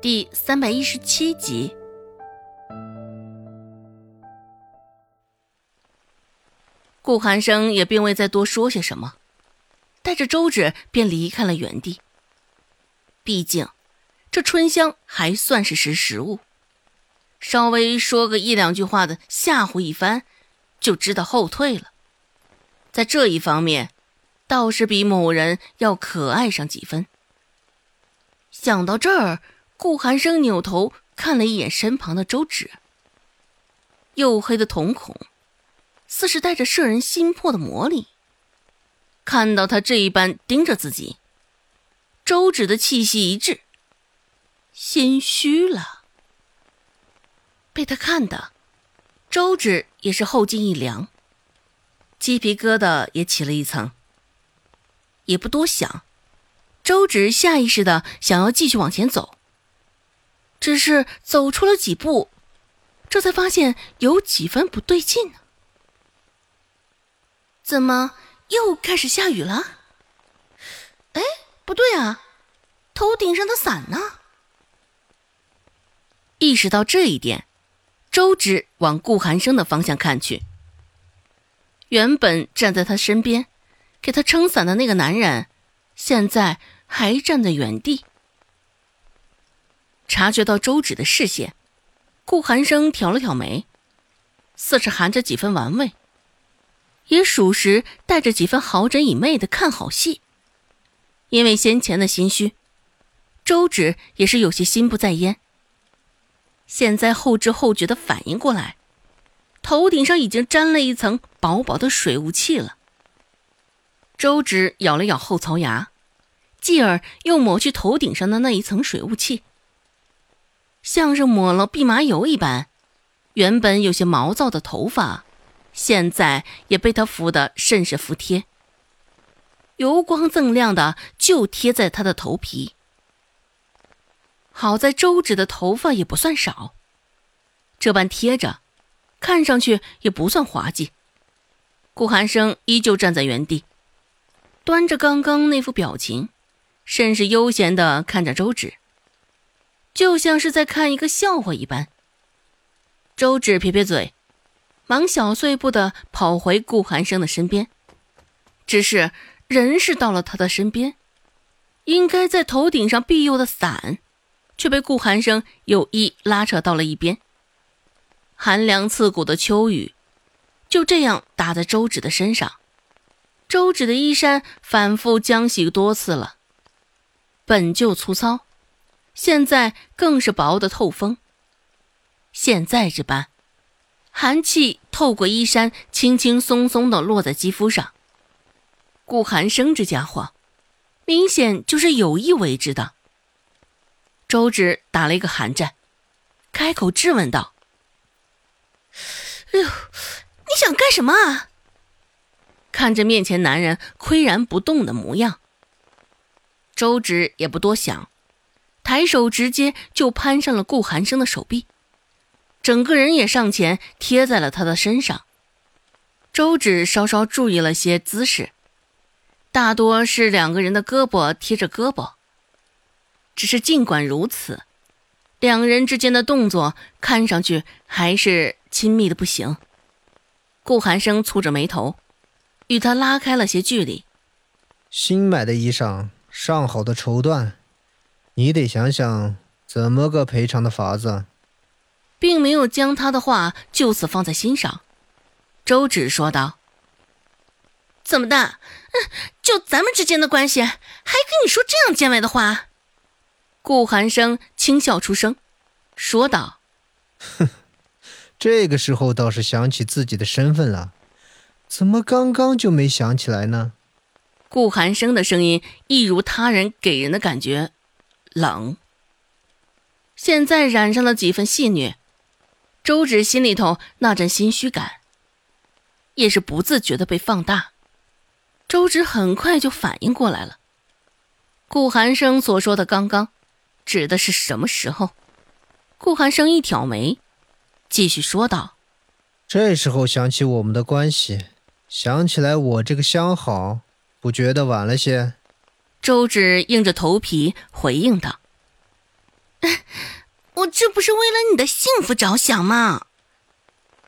第三百一十七集，顾寒生也并未再多说些什么，带着周芷便离开了原地。毕竟，这春香还算是识时务，稍微说个一两句话的吓唬一番，就知道后退了。在这一方面，倒是比某人要可爱上几分。想到这儿。顾寒生扭头看了一眼身旁的周芷，黝黑的瞳孔，似是带着摄人心魄的魔力。看到他这一般盯着自己，周芷的气息一滞，心虚了。被他看的，周芷也是后颈一凉，鸡皮疙瘩也起了一层。也不多想，周芷下意识的想要继续往前走。只是走出了几步，这才发现有几分不对劲呢。怎么又开始下雨了？哎，不对啊，头顶上的伞呢？意识到这一点，周芷往顾寒生的方向看去。原本站在他身边，给他撑伞的那个男人，现在还站在原地。察觉到周芷的视线，顾寒生挑了挑眉，似是含着几分玩味，也属实带着几分好整以媚的看好戏。因为先前的心虚，周芷也是有些心不在焉。现在后知后觉的反应过来，头顶上已经沾了一层薄薄的水雾气了。周芷咬了咬后槽牙，继而又抹去头顶上的那一层水雾气。像是抹了蓖麻油一般，原本有些毛躁的头发，现在也被他敷得甚是服帖，油光锃亮的就贴在他的头皮。好在周芷的头发也不算少，这般贴着，看上去也不算滑稽。顾寒生依旧站在原地，端着刚刚那副表情，甚是悠闲地看着周芷。就像是在看一个笑话一般。周芷撇撇嘴，忙小碎步的跑回顾寒生的身边。只是人是到了他的身边，应该在头顶上庇佑的伞，却被顾寒生有意拉扯到了一边。寒凉刺骨的秋雨，就这样打在周芷的身上。周芷的衣衫反复浆洗多次了，本就粗糙。现在更是薄的透风。现在这般，寒气透过衣衫，轻轻松松的落在肌肤上。顾寒生这家伙，明显就是有意为之的。周芷打了一个寒战，开口质问道：“哎呦，你想干什么啊？”看着面前男人岿然不动的模样，周芷也不多想。抬手直接就攀上了顾寒生的手臂，整个人也上前贴在了他的身上。周芷稍稍注意了些姿势，大多是两个人的胳膊贴着胳膊。只是尽管如此，两人之间的动作看上去还是亲密的不行。顾寒生蹙着眉头，与他拉开了些距离。新买的衣裳，上好的绸缎。你得想想怎么个赔偿的法子，并没有将他的话就此放在心上。周芷说道：“怎么的？嗯，就咱们之间的关系，还跟你说这样见外的话？”顾寒生轻笑出声，说道：“哼，这个时候倒是想起自己的身份了，怎么刚刚就没想起来呢？”顾寒生的声音一如他人给人的感觉。冷，现在染上了几分戏谑，周芷心里头那阵心虚感，也是不自觉的被放大。周芷很快就反应过来了，顾寒生所说的“刚刚”，指的是什么时候？顾寒生一挑眉，继续说道：“这时候想起我们的关系，想起来我这个相好，不觉得晚了些？”周芷硬着头皮回应道：“我这不是为了你的幸福着想吗？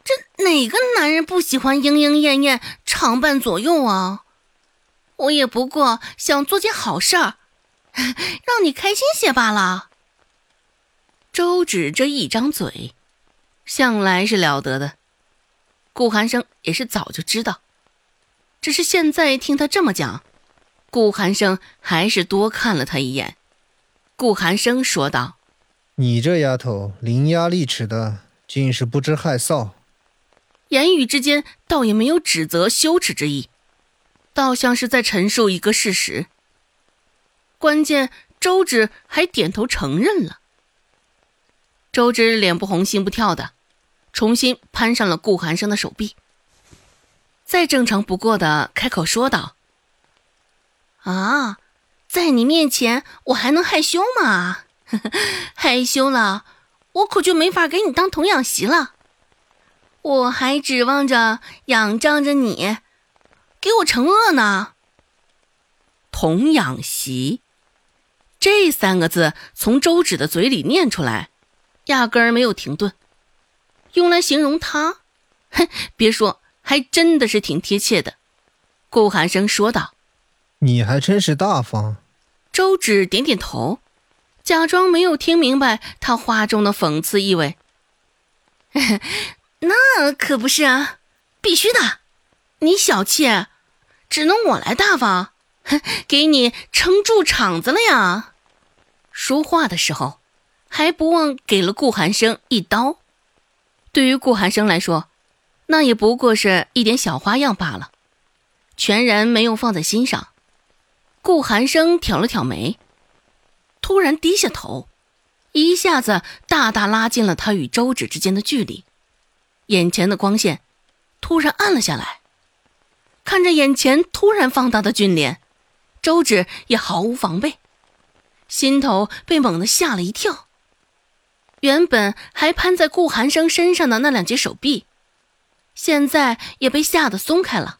这哪个男人不喜欢莺莺燕燕、常伴左右啊？我也不过想做件好事儿，让你开心些罢了。周芷这一张嘴，向来是了得的。顾寒生也是早就知道，只是现在听他这么讲，顾寒生还是多看了他一眼。顾寒生说道：“你这丫头伶牙俐齿的，竟是不知害臊。”言语之间倒也没有指责、羞耻之意，倒像是在陈述一个事实。关键周芷还点头承认了。周芷脸不红心不跳的。重新攀上了顾寒生的手臂，再正常不过的开口说道：“啊，在你面前我还能害羞吗？害羞了，我可就没法给你当童养媳了。我还指望着仰仗着你，给我惩恶呢。”童养媳这三个字从周芷的嘴里念出来，压根儿没有停顿。用来形容他，哼，别说，还真的是挺贴切的。顾寒生说道：“你还真是大方。”周芷点点头，假装没有听明白他话中的讽刺意味。那可不是啊，必须的。你小气，只能我来大方，哼，给你撑住场子了呀。说话的时候，还不忘给了顾寒生一刀。对于顾寒生来说，那也不过是一点小花样罢了，全然没有放在心上。顾寒生挑了挑眉，突然低下头，一下子大大拉近了他与周芷之间的距离。眼前的光线突然暗了下来，看着眼前突然放大的俊脸，周芷也毫无防备，心头被猛地吓了一跳。原本还攀在顾寒生身上的那两截手臂，现在也被吓得松开了。